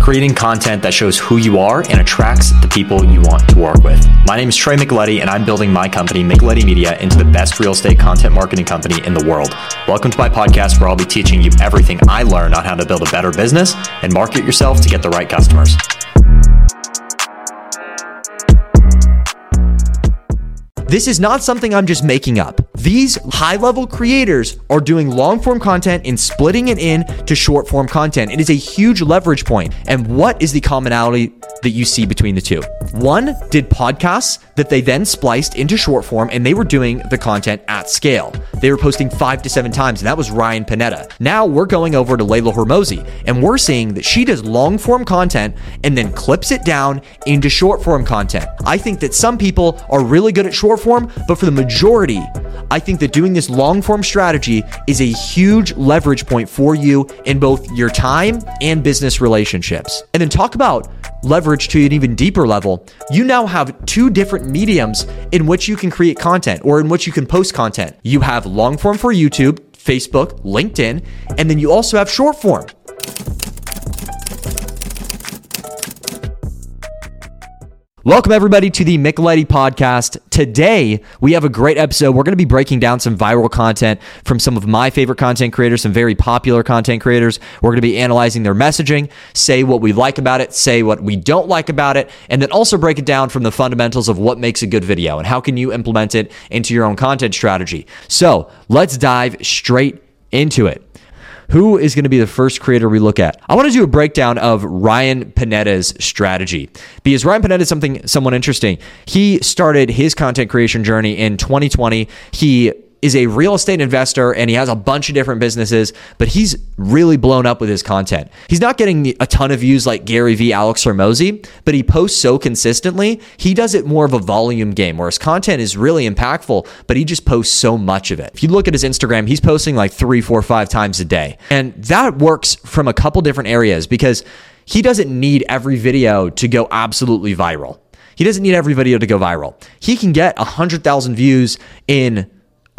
creating content that shows who you are and attracts the people you want to work with. My name is Trey Micheletti, and I'm building my company, Micheletti Media, into the best real estate content marketing company in the world. Welcome to my podcast, where I'll be teaching you everything I learned on how to build a better business and market yourself to get the right customers. This is not something I'm just making up. These high level creators are doing long form content and splitting it in to short form content. It is a huge leverage point. And what is the commonality that you see between the two? One did podcasts that they then spliced into short form and they were doing the content at scale. They were posting five to seven times, and that was Ryan Pineda. Now we're going over to Leila Hormozi, and we're seeing that she does long form content and then clips it down into short form content. I think that some people are really good at short form, but for the majority, I think that doing this long form strategy is a huge leverage point for you in both your time and business relationships. And then talk about leverage to an even deeper level. You now have two different mediums in which you can create content or in which you can post content. You have long form for YouTube, Facebook, LinkedIn, and then you also have short form. Welcome, everybody, to the Micheletti podcast. Today, we have a great episode. We're going to be breaking down some viral content from some of my favorite content creators, some very popular content creators. We're going to be analyzing their messaging, say what we like about it, say what we don't like about it, and then also break it down from the fundamentals of what makes a good video and how can you implement it into your own content strategy. So let's dive straight into it who is going to be the first creator we look at? I want to do a breakdown of Ryan Pineda's strategy because Ryan Pineda is something someone interesting. He started his content creation journey in 2020. He is a real estate investor and he has a bunch of different businesses, but he's really blown up with his content. He's not getting a ton of views like Gary Vee, Alex Hormozi, but he posts so consistently. He does it more of a volume game where his content is really impactful, but he just posts so much of it. If you look at his Instagram, he's posting like three, four, five times a day. And that works from a couple different areas because he doesn't need every video to go absolutely viral. He doesn't need every video to go viral. He can get 100,000 views in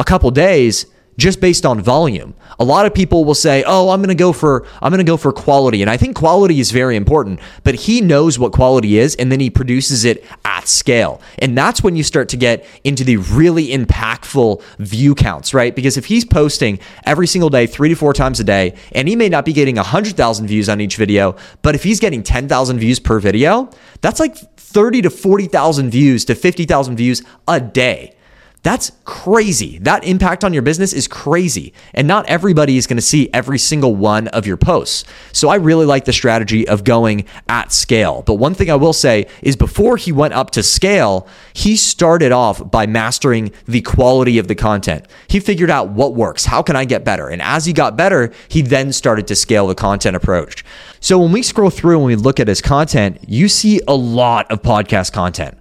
a couple days just based on volume. A lot of people will say, "Oh, I'm going to go for I'm going to go for quality." And I think quality is very important, but he knows what quality is and then he produces it at scale. And that's when you start to get into the really impactful view counts, right? Because if he's posting every single day 3 to 4 times a day and he may not be getting 100,000 views on each video, but if he's getting 10,000 views per video, that's like 30 to 40,000 views to 50,000 views a day. That's crazy. That impact on your business is crazy. And not everybody is going to see every single one of your posts. So I really like the strategy of going at scale. But one thing I will say is before he went up to scale, he started off by mastering the quality of the content. He figured out what works. How can I get better? And as he got better, he then started to scale the content approach. So when we scroll through and we look at his content, you see a lot of podcast content.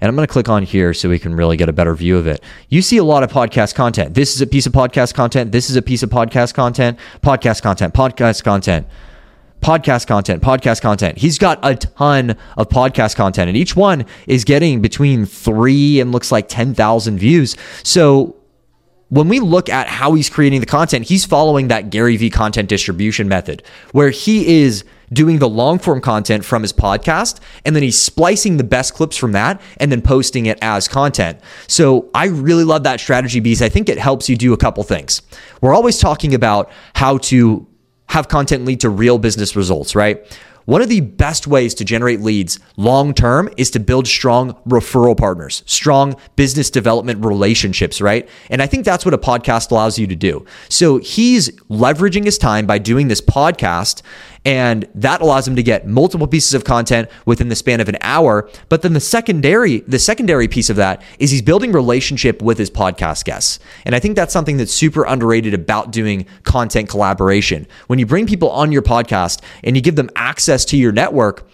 And I'm going to click on here so we can really get a better view of it. You see a lot of podcast content. This is a piece of podcast content. This is a piece of podcast content, podcast content, podcast content, podcast content, podcast content. He's got a ton of podcast content, and each one is getting between three and looks like 10,000 views. So when we look at how he's creating the content, he's following that Gary Vee content distribution method where he is doing the long form content from his podcast and then he's splicing the best clips from that and then posting it as content. So I really love that strategy because I think it helps you do a couple things. We're always talking about how to have content lead to real business results, right? One of the best ways to generate leads long term is to build strong referral partners, strong business development relationships, right? And I think that's what a podcast allows you to do. So he's leveraging his time by doing this podcast and that allows him to get multiple pieces of content within the span of an hour. But then the secondary the secondary piece of that is he's building relationship with his podcast guests. And i think that's something that's super underrated about doing content collaboration. When you bring people on your podcast and you give them access to your network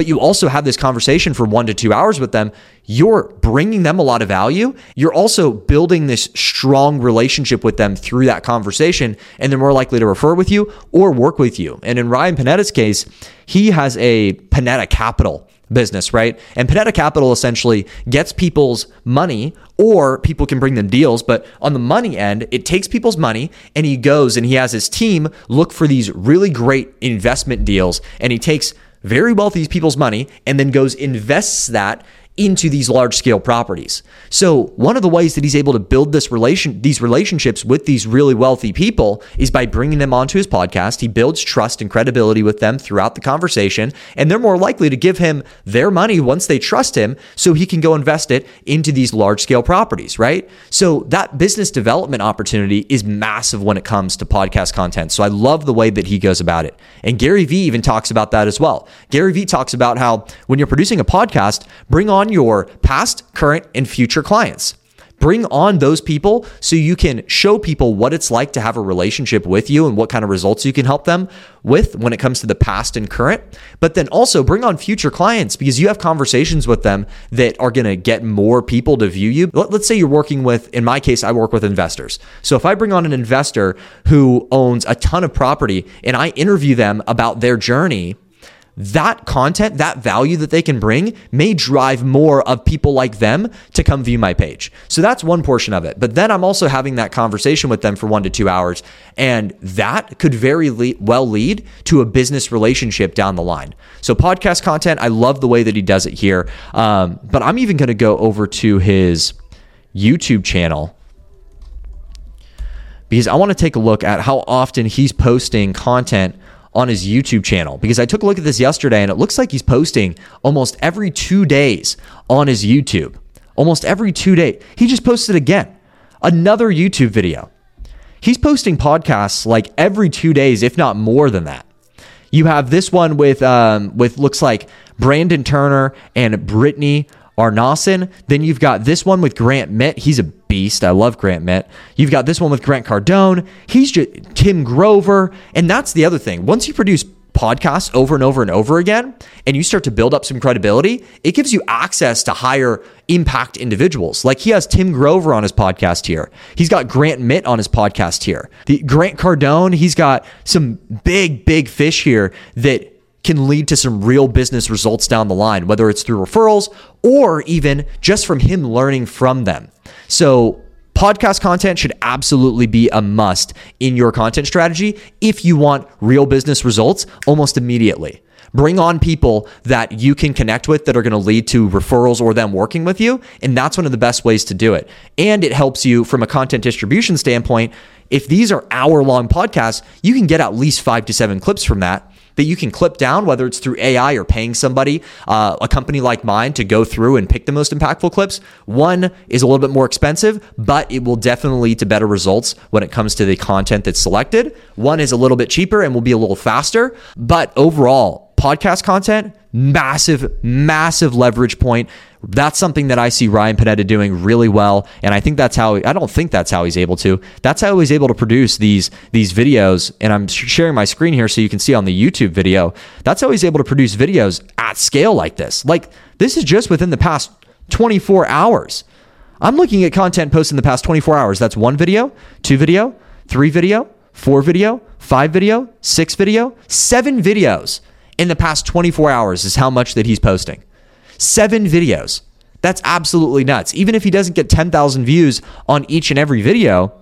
but you also have this conversation for one to two hours with them, you're bringing them a lot of value. You're also building this strong relationship with them through that conversation, and they're more likely to refer with you or work with you. And in Ryan Pineda's case, he has a Pineda Capital business, right? And Pineda Capital essentially gets people's money or people can bring them deals. But on the money end, it takes people's money and he goes and he has his team look for these really great investment deals and he takes very wealthy people's money and then goes invests that into these large scale properties. So, one of the ways that he's able to build this relation these relationships with these really wealthy people is by bringing them onto his podcast. He builds trust and credibility with them throughout the conversation, and they're more likely to give him their money once they trust him so he can go invest it into these large scale properties, right? So, that business development opportunity is massive when it comes to podcast content. So, I love the way that he goes about it. And Gary Vee even talks about that as well. Gary Vee talks about how when you're producing a podcast, bring on your past, current, and future clients. Bring on those people so you can show people what it's like to have a relationship with you and what kind of results you can help them with when it comes to the past and current. But then also bring on future clients because you have conversations with them that are going to get more people to view you. Let's say you're working with, in my case, I work with investors. So if I bring on an investor who owns a ton of property and I interview them about their journey, that content, that value that they can bring may drive more of people like them to come view my page. So that's one portion of it. But then I'm also having that conversation with them for one to two hours. And that could very le- well lead to a business relationship down the line. So podcast content, I love the way that he does it here. Um, but I'm even going to go over to his YouTube channel because I want to take a look at how often he's posting content on his YouTube channel because I took a look at this yesterday and it looks like he's posting almost every two days on his YouTube. Almost every two days. He just posted again another YouTube video. He's posting podcasts like every two days, if not more than that. You have this one with um, with looks like Brandon Turner and Brittany Arnason. Then you've got this one with Grant Mitt. He's a beast. I love Grant Mitt. You've got this one with Grant Cardone. He's just Tim Grover. And that's the other thing. Once you produce podcasts over and over and over again, and you start to build up some credibility, it gives you access to higher impact individuals. Like he has Tim Grover on his podcast here. He's got Grant Mitt on his podcast here. The Grant Cardone, he's got some big, big fish here that can lead to some real business results down the line, whether it's through referrals or even just from him learning from them. So, podcast content should absolutely be a must in your content strategy if you want real business results almost immediately. Bring on people that you can connect with that are going to lead to referrals or them working with you. And that's one of the best ways to do it. And it helps you from a content distribution standpoint. If these are hour long podcasts, you can get at least five to seven clips from that that you can clip down, whether it's through AI or paying somebody, uh, a company like mine, to go through and pick the most impactful clips. One is a little bit more expensive, but it will definitely lead to better results when it comes to the content that's selected. One is a little bit cheaper and will be a little faster, but overall, podcast content, massive, massive leverage point. That's something that I see Ryan Pineda doing really well, and I think that's how I don't think that's how he's able to. That's how he's able to produce these these videos. And I'm sharing my screen here so you can see on the YouTube video. That's how he's able to produce videos at scale like this. Like this is just within the past 24 hours. I'm looking at content posted in the past 24 hours. That's one video, two video, three video, four video, five video, six video, seven videos in the past 24 hours is how much that he's posting. Seven videos. That's absolutely nuts. Even if he doesn't get 10,000 views on each and every video,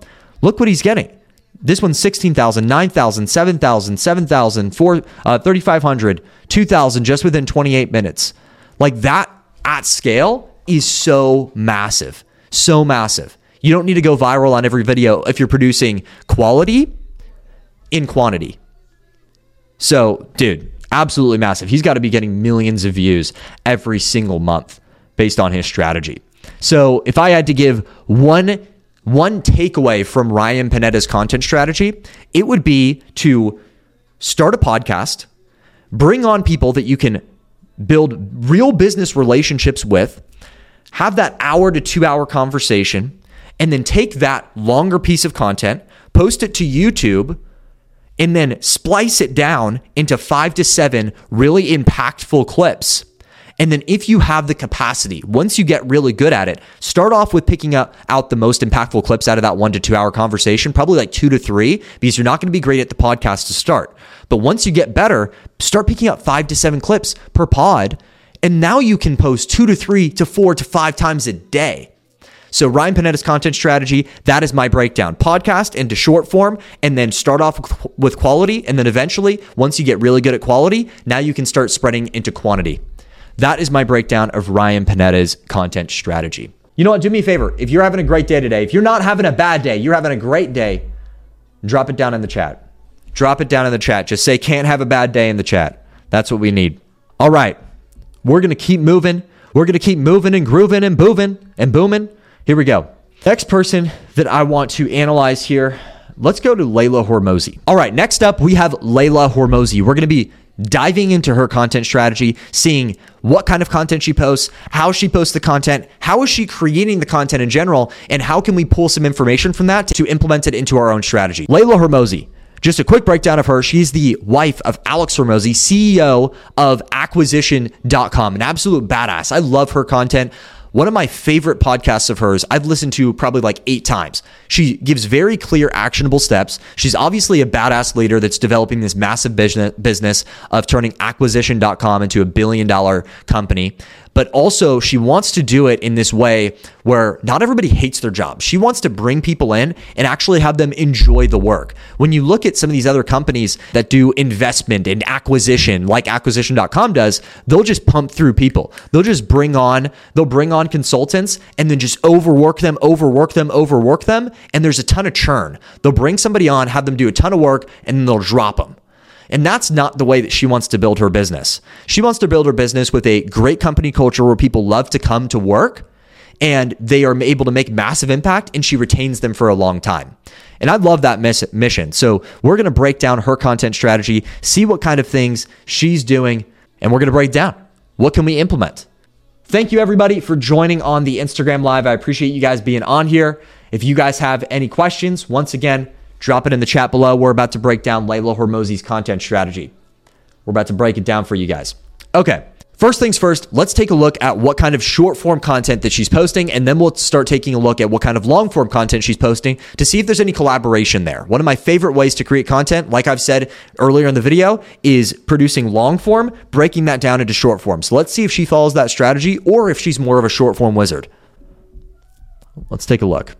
look what he's getting. This one's 16,000, 9,000, 7,000, 7,000, 4, uh, 3,500, 2,000 just within 28 minutes. Like that at scale is so massive. So massive. You don't need to go viral on every video if you're producing quality in quantity. So, dude, absolutely massive. He's got to be getting millions of views every single month based on his strategy. So if I had to give one one takeaway from Ryan Pineda's content strategy, it would be to start a podcast, bring on people that you can build real business relationships with, have that hour to 2 hour conversation, and then take that longer piece of content, post it to YouTube, and then splice it down into five to seven really impactful clips. And then if you have the capacity, once you get really good at it, start off with picking up out the most impactful clips out of that one to two hour conversation, probably like two to three, because you're not going to be great at the podcast to start. But once you get better, start picking up five to seven clips per pod. And now you can post two to three to four to five times a day. So, Ryan Pineda's content strategy, that is my breakdown. Podcast into short form, and then start off with quality. And then eventually, once you get really good at quality, now you can start spreading into quantity. That is my breakdown of Ryan Pineda's content strategy. You know what? Do me a favor. If you're having a great day today, if you're not having a bad day, you're having a great day, drop it down in the chat. Drop it down in the chat. Just say, can't have a bad day in the chat. That's what we need. All right. We're going to keep moving. We're going to keep moving and grooving and booming and booming. Here we go. Next person that I want to analyze here, let's go to Leila Hormozi. All right, next up, we have Leila Hormozi. We're going to be diving into her content strategy, seeing what kind of content she posts, how she posts the content, how is she creating the content in general, and how can we pull some information from that to implement it into our own strategy. Leila Hormozi. Just a quick breakdown of her. She's the wife of Alex Hormozi, CEO of acquisition.com, an absolute badass. I love her content. One of my favorite podcasts of hers, I've listened to probably like eight times. She gives very clear, actionable steps. She's obviously a badass leader that's developing this massive business, of turning acquisition.com into a billion dollar company but also she wants to do it in this way where not everybody hates their job. She wants to bring people in and actually have them enjoy the work. When you look at some of these other companies that do investment and acquisition, like acquisition.com does, they'll just pump through people. They'll just bring on, they'll bring on consultants and then just overwork them, overwork them, overwork them. And there's a ton of churn. They'll bring somebody on, have them do a ton of work, and then they'll drop them. And that's not the way that she wants to build her business. She wants to build her business with a great company culture where people love to come to work and they are able to make massive impact and she retains them for a long time. And I love that mission. So we're going to break down her content strategy, see what kind of things she's doing, and we're going to break down what can we implement. Thank you everybody for joining on the Instagram live. I appreciate you guys being on here. If you guys have any questions, once again, Drop it in the chat below. We're about to break down Leila Hormozi's content strategy. We're about to break it down for you guys. Okay. First things first, let's take a look at what kind of short form content that she's posting, and then we'll start taking a look at what kind of long form content she's posting to see if there's any collaboration there. One of my favorite ways to create content, like I've said earlier in the video, is producing long form, breaking that down into short form. So let's see if she follows that strategy or if she's more of a short form wizard. Let's take a look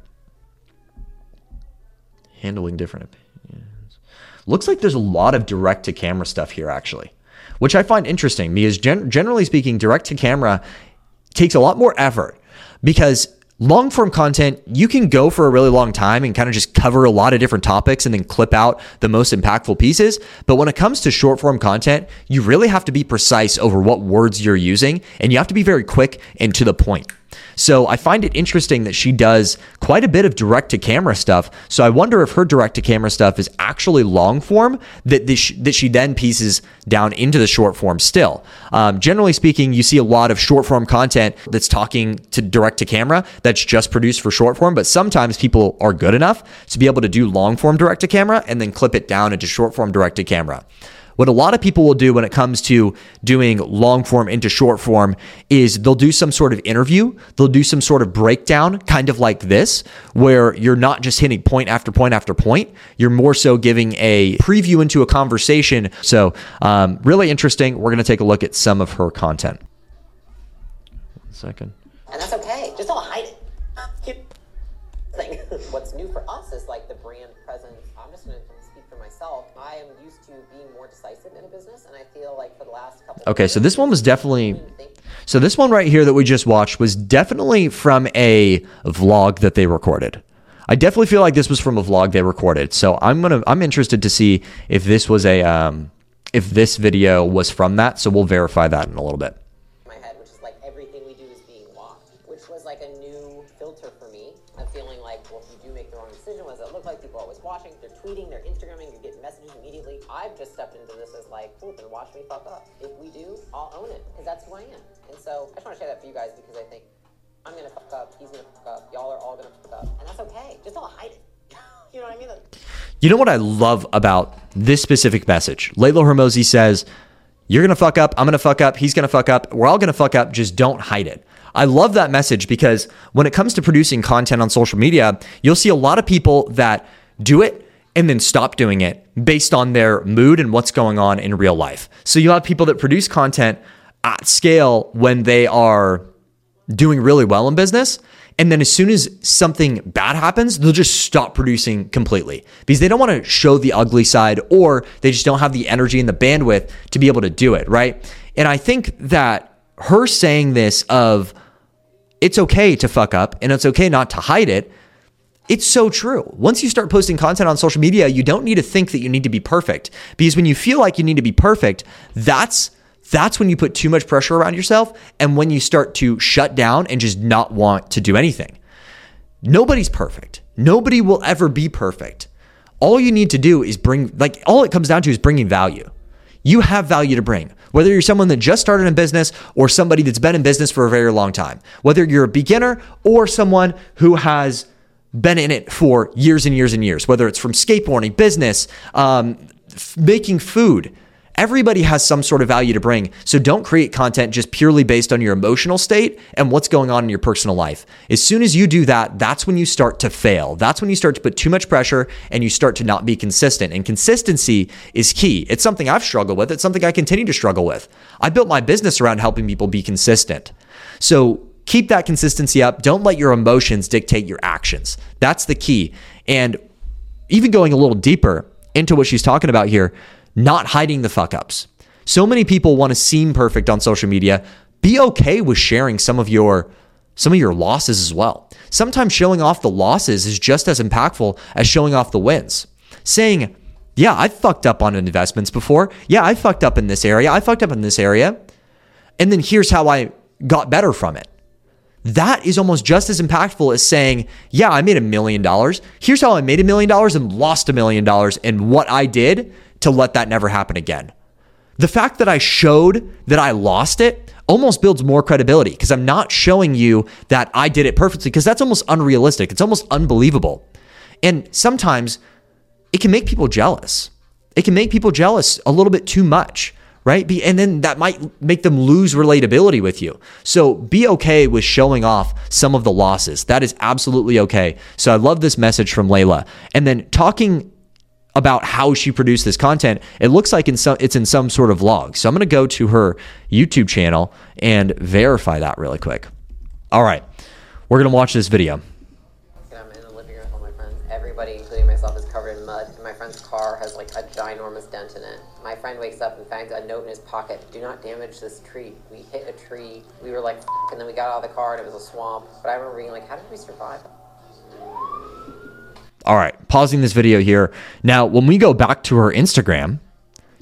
handling different opinions. Looks like there's a lot of direct to camera stuff here, actually, which I find interesting because gen- generally speaking, direct to camera takes a lot more effort because long form content, you can go for a really long time and kind of just cover a lot of different topics and then clip out the most impactful pieces. But when it comes to short form content, you really have to be precise over what words you're using and you have to be very quick and to the point. So I find it interesting that she does quite a bit of direct to camera stuff. So I wonder if her direct to camera stuff is actually long form that this, that she then pieces down into the short form still. Um, generally speaking, you see a lot of short form content that's talking to direct to camera that's just produced for short form, but sometimes people are good enough to be able to do long form direct to camera and then clip it down into short form direct to camera. What a lot of people will do when it comes to doing long form into short form is they'll do some sort of interview, they'll do some sort of breakdown, kind of like this, where you're not just hitting point after point after point. You're more so giving a preview into a conversation. So, um, really interesting. We're going to take a look at some of her content. One second. And that's okay. Just don't hide it. What's new for us is like the brand presence. I am used to being more decisive in a business, and I feel like for the last couple. Okay, so this one was definitely. So this one right here that we just watched was definitely from a vlog that they recorded. I definitely feel like this was from a vlog they recorded. So I'm gonna I'm interested to see if this was a um, if this video was from that. So we'll verify that in a little bit. My head, which is like everything we do is being watched, which was like a new filter for me. I'm feeling like, well, if you do make the wrong decision, what does it look like? People are always watching. They're tweeting. They're like, cool, watch me fuck up. If we do, I'll own it because that's who I am. And so I just want to share that for you guys because I think I'm gonna fuck up. He's gonna fuck up. Y'all are all gonna fuck up, and that's okay. Just don't hide it. you know what I mean? You know what I love about this specific message? Leila Hormozi says, You're going to fuck up. I'm going to fuck up. He's going to fuck up. We're all going to fuck up. Just don't hide it. I love that message because when it comes to producing content on social media, you'll see a lot of people that do it and then stop doing it based on their mood and what's going on in real life. So you have people that produce content at scale when they are doing really well in business And then as soon as something bad happens, they'll just stop producing completely because they don't want to show the ugly side or they just don't have the energy and the bandwidth to be able to do it, right? And I think that her saying this of it's okay to fuck up and it's okay not to hide it it's so true. Once you start posting content on social media, you don't need to think that you need to be perfect because when you feel like you need to be perfect, that's that's when you put too much pressure around yourself and when you start to shut down and just not want to do anything. Nobody's perfect. Nobody will ever be perfect. All you need to do is bring like all it comes down to is bringing value. You have value to bring. Whether you're someone that just started in business or somebody that's been in business for a very long time. Whether you're a beginner or someone who has been in it for years and years and years, whether it's from skateboarding, business, um, f- making food. Everybody has some sort of value to bring. So don't create content just purely based on your emotional state and what's going on in your personal life. As soon as you do that, that's when you start to fail. That's when you start to put too much pressure and you start to not be consistent. And consistency is key. It's something I've struggled with, it's something I continue to struggle with. I built my business around helping people be consistent. So keep that consistency up. Don't let your emotions dictate your actions. That's the key. And even going a little deeper into what she's talking about here, not hiding the fuck ups. So many people want to seem perfect on social media. Be okay with sharing some of your some of your losses as well. Sometimes showing off the losses is just as impactful as showing off the wins. Saying, "Yeah, I fucked up on investments before. Yeah, I fucked up in this area. I fucked up in this area." And then here's how I got better from it that is almost just as impactful as saying, Yeah, I made a million dollars. Here's how I made a million dollars and lost a million dollars and what I did to let that never happen again. The fact that I showed that I lost it almost builds more credibility because I'm not showing you that I did it perfectly because that's almost unrealistic. It's almost unbelievable. And sometimes it can make people jealous. It can make people jealous a little bit too much right? Be, and then that might make them lose relatability with you. So be okay with showing off some of the losses. That is absolutely okay. So I love this message from Leila. And then talking about how she produced this content, it looks like in some it's in some sort of vlog. So I'm going to go to her YouTube channel and verify that really quick. All right. We're going to watch this video. I'm in the living room with all my friends. Everybody, including myself, is covered in mud. And my friend's car has like a ginormous dent in it my friend wakes up and finds a note in his pocket do not damage this tree. We hit a tree. We were like and then we got out of the car and it was a swamp. But i remember being like how did we survive? All right pausing this video here. Now when we go back to her instagram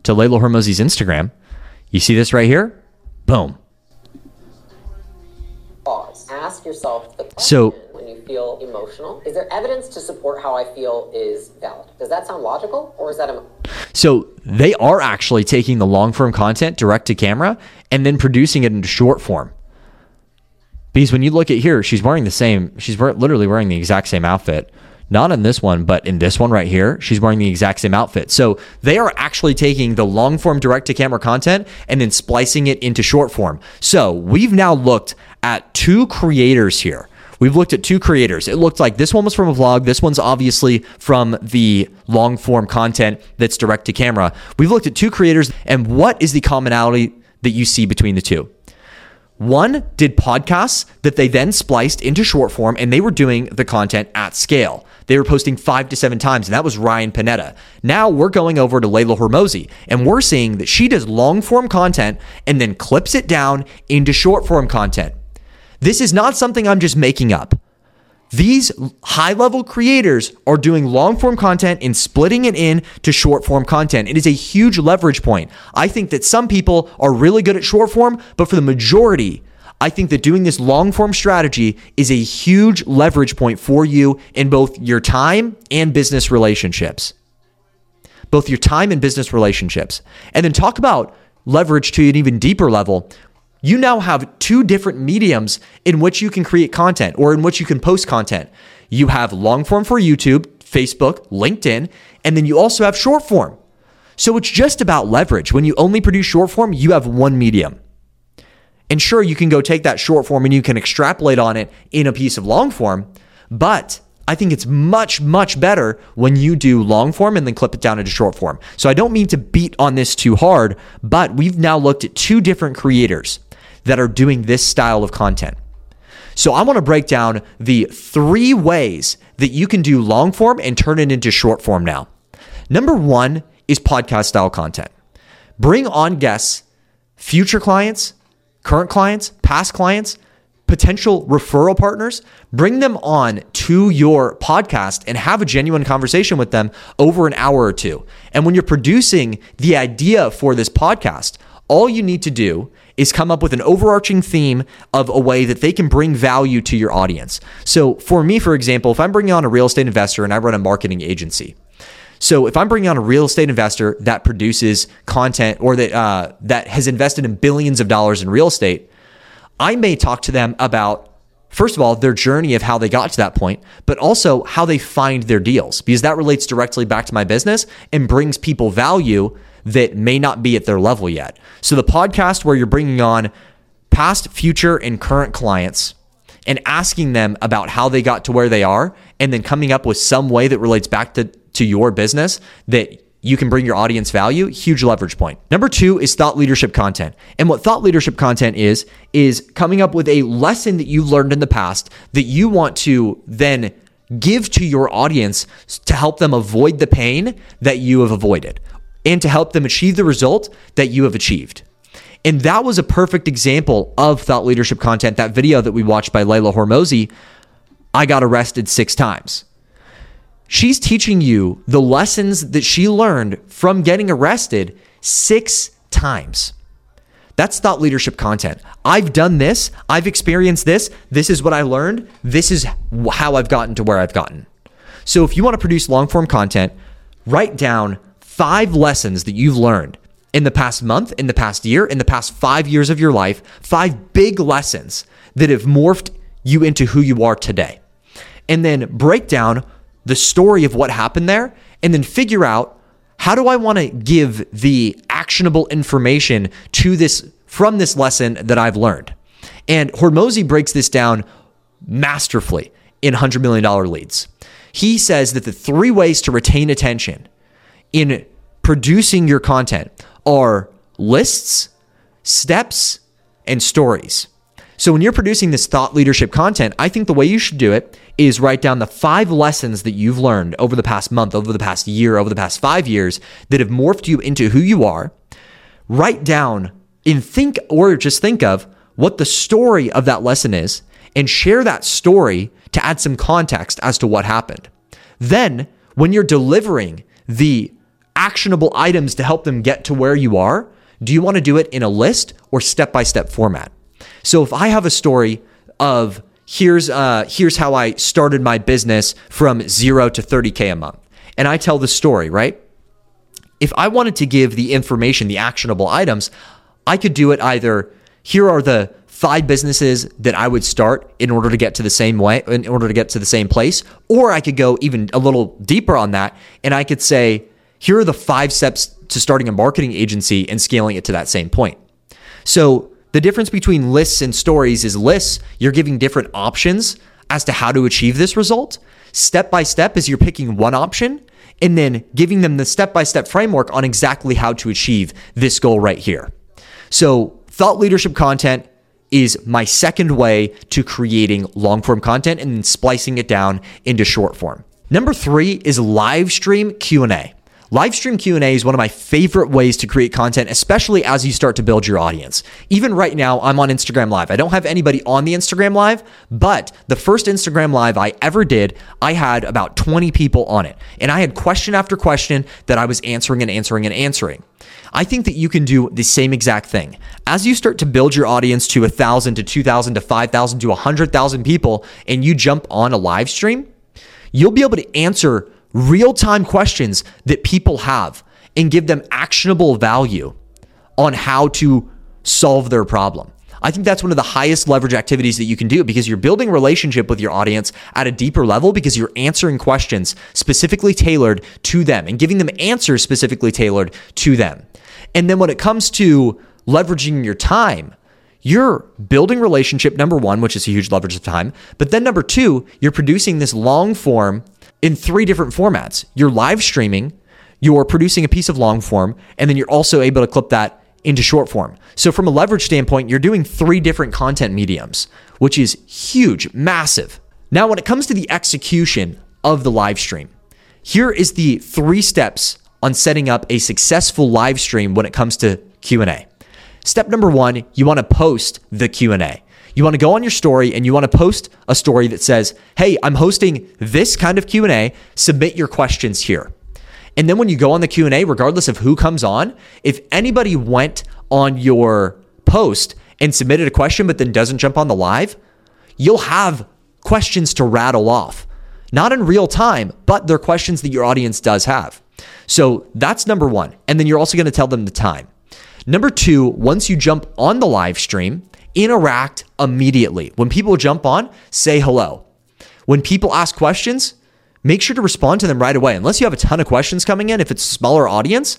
to leila hormozi's instagram you see this right here? Boom. Pause. Ask yourself the question. so feel emotional is there evidence to support how i feel is valid does that sound logical or is that a so they are actually taking the long form content direct to camera and then producing it into short form. Because when you look at here, she's wearing the same, she's literally wearing the exact same outfit. Not in this one, but in this one right here, she's wearing the exact same outfit. So they are actually taking the long form direct to camera content and then splicing it into short form. So we've now looked at two creators here We've looked at two creators. It looked like this one was from a vlog. This one's obviously from the long form content that's direct to camera. We've looked at two creators, and what is the commonality that you see between the two? One did podcasts that they then spliced into short form, and they were doing the content at scale. They were posting five to seven times, and that was Ryan Pineda. Now we're going over to Leila Hormozi, and we're seeing that she does long form content and then clips it down into short form content. This is not something I'm just making up. These high level creators are doing long form content and splitting it in to short form content. It is a huge leverage point. I think that some people are really good at short form, but for the majority, I think that doing this long form strategy is a huge leverage point for you in both your time and business relationships. Both your time and business relationships. And then talk about leverage to an even deeper level you now have two different mediums in which you can create content or in which you can post content. You have long form for YouTube, Facebook, LinkedIn, and then you also have short form. So it's just about leverage. When you only produce short form, you have one medium. And sure, you can go take that short form and you can extrapolate on it in a piece of long form, but I think it's much, much better when you do long form and then clip it down into short form. So I don't mean to beat on this too hard, but we've now looked at two different creators that are doing this style of content. So I want to break down the three ways that you can do long form and turn it into short form now. Number one is podcast style content. Bring on guests, future clients, current clients, past clients, potential referral partners, bring them on to your podcast and have a genuine conversation with them over an hour or two. And when you're producing the idea for this podcast, all you need to do is come up with an overarching theme of a way that they can bring value to your audience. So, for me, for example, if I'm bringing on a real estate investor and I run a marketing agency, so if I'm bringing on a real estate investor that produces content or that uh, that has invested in billions of dollars in real estate, I may talk to them about first of all their journey of how they got to that point, but also how they find their deals because that relates directly back to my business and brings people value that may not be at their level yet. So the podcast where you're bringing on past, future, and current clients and asking them about how they got to where they are and then coming up with some way that relates back to, to your business that you can bring your audience value, huge leverage point. Number two is thought leadership content. And what thought leadership content is, is coming up with a lesson that you learned in the past that you want to then give to your audience to help them avoid the pain that you have avoided and to help them achieve the result that you have achieved. And that was a perfect example of thought leadership content. That video that we watched by Leila Hormozi, I got arrested six times. She's teaching you the lessons that she learned from getting arrested six times. That's thought leadership content. I've done this. I've experienced this. This is what I learned. This is how I've gotten to where I've gotten. So if you want to produce long form content, write down five lessons that you've learned in the past month, in the past year, in the past five years of your life, five big lessons that have morphed you into who you are today. And then break down the story of what happened there and then figure out how do I want to give the actionable information to this from this lesson that I've learned. And Hormozi breaks this down masterfully in $100 million leads. He says that the three ways to retain attention in producing your content are lists, steps, and stories. So when you're producing this thought leadership content, I think the way you should do it is write down the five lessons that you've learned over the past month, over the past year, over the past five years that have morphed you into who you are. Write down and think, or just think of what the story of that lesson is and share that story to add some context as to what happened. Then, when you're delivering the actionable items to help them get to where you are, do you want to do it in a list or step by step format? So if I have a story of here's uh, here's how I started my business from zero to 30k a month, and I tell the story, right? If I wanted to give the information, the actionable items, I could do it either here are the five businesses that I would start in order to get to the same way, in order to get to the same place, or I could go even a little deeper on that and I could say, here are the five steps to starting a marketing agency and scaling it to that same point. So the difference between lists and stories is lists, you're giving different options as to how to achieve this result. Step by step is you're picking one option and then giving them the step by step framework on exactly how to achieve this goal right here. So, thought leadership content is my second way to creating long form content and then splicing it down into short form. Number 3 is live stream Q&A. Live stream Q&A is one of my favorite ways to create content, especially as you start to build your audience. Even right now, I'm on Instagram Live. I don't have anybody on the Instagram Live, but the first Instagram Live I ever did, I had about 20 people on it. And I had question after question that I was answering and answering and answering. I think that you can do the same exact thing. As you start to build your audience to 1,000 to 2,000 to 5,000 to 100,000 people and you jump on a live stream, you'll be able to answer real time questions that people have and give them actionable value on how to solve their problem. I think that's one of the highest leverage activities that you can do because you're building relationship with your audience at a deeper level because you're answering questions specifically tailored to them and giving them answers specifically tailored to them. And then when it comes to leveraging your time, you're building relationship number 1, which is a huge leverage of time, but then number 2, you're producing this long form in three different formats. You're live streaming, you're producing a piece of long form, and then you're also able to clip that into short form. So, from a leverage standpoint, you're doing three different content mediums, which is huge, massive. Now, when it comes to the execution of the live stream, here is the three steps on setting up a successful live stream when it comes to Q&A. Step number 1, you want to post the Q&A. You want to go on your story and you want to post a story that says, "Hey, I'm hosting this kind of Q&A. Submit your questions here." And then when you go on the Q&A, regardless of who comes on, if anybody went on your post and submitted a question but then doesn't jump on the live, you'll have questions to rattle off. Not in real time, but they're questions that your audience does have. So that's number 1. And then you're also going to tell them the time. Number 2, once you jump on the live stream, interact immediately. When people jump on, say hello. When people ask questions, make sure to respond to them right away. Unless you have a ton of questions coming in, if it's a smaller audience,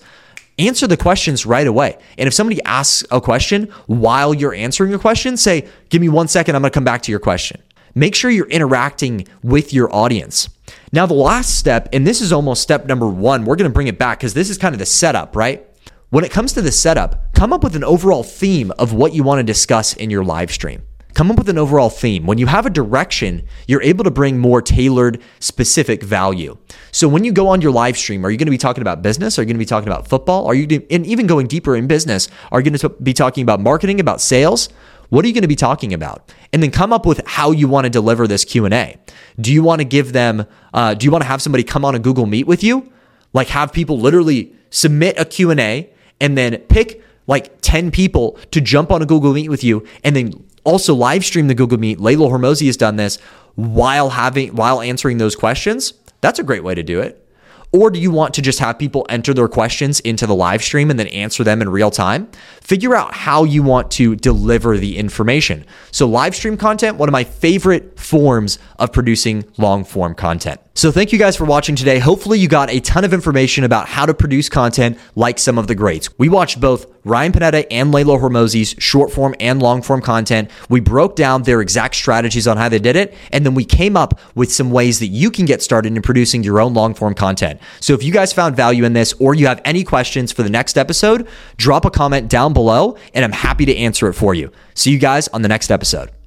answer the questions right away. And if somebody asks a question while you're answering a question, say, Give me one second, I'm gonna come back to your question. Make sure you're interacting with your audience. Now, the last step, and this is almost step number one, we're gonna bring it back because this is kind of the setup, right? When it comes to the setup, come up with an overall theme of what you want to discuss in your live stream. Come up with an overall theme. When you have a direction, you're able to bring more tailored, specific value. So when you go on your live stream, are you going to be talking about business? Are you going to be talking about football? Are you and even going deeper in business? Are you going to be talking about marketing, about sales? What are you going to be talking about? And then come up with how you want to deliver this Q and A. Do you want to give them? Uh, do you want to have somebody come on a Google Meet with you? Like have people literally submit a Q and A and then pick like 10 people to jump on a Google Meet with you and then also live stream the Google Meet. Leila Hormozi has done this while having while answering those questions. That's a great way to do it. Or do you want to just have people enter their questions into the live stream and then answer them in real time? Figure out how you want to deliver the information. So, live stream content, one of my favorite forms of producing long form content. So, thank you guys for watching today. Hopefully, you got a ton of information about how to produce content like some of the greats. We watched both Ryan Pineda and Leila Hormozi's short form and long form content. We broke down their exact strategies on how they did it, and then we came up with some ways that you can get started in producing your own long form content. So if you guys found value in this or you have any questions for the next episode, drop a comment down below, and I'm happy to answer it for you. See you guys on the next episode.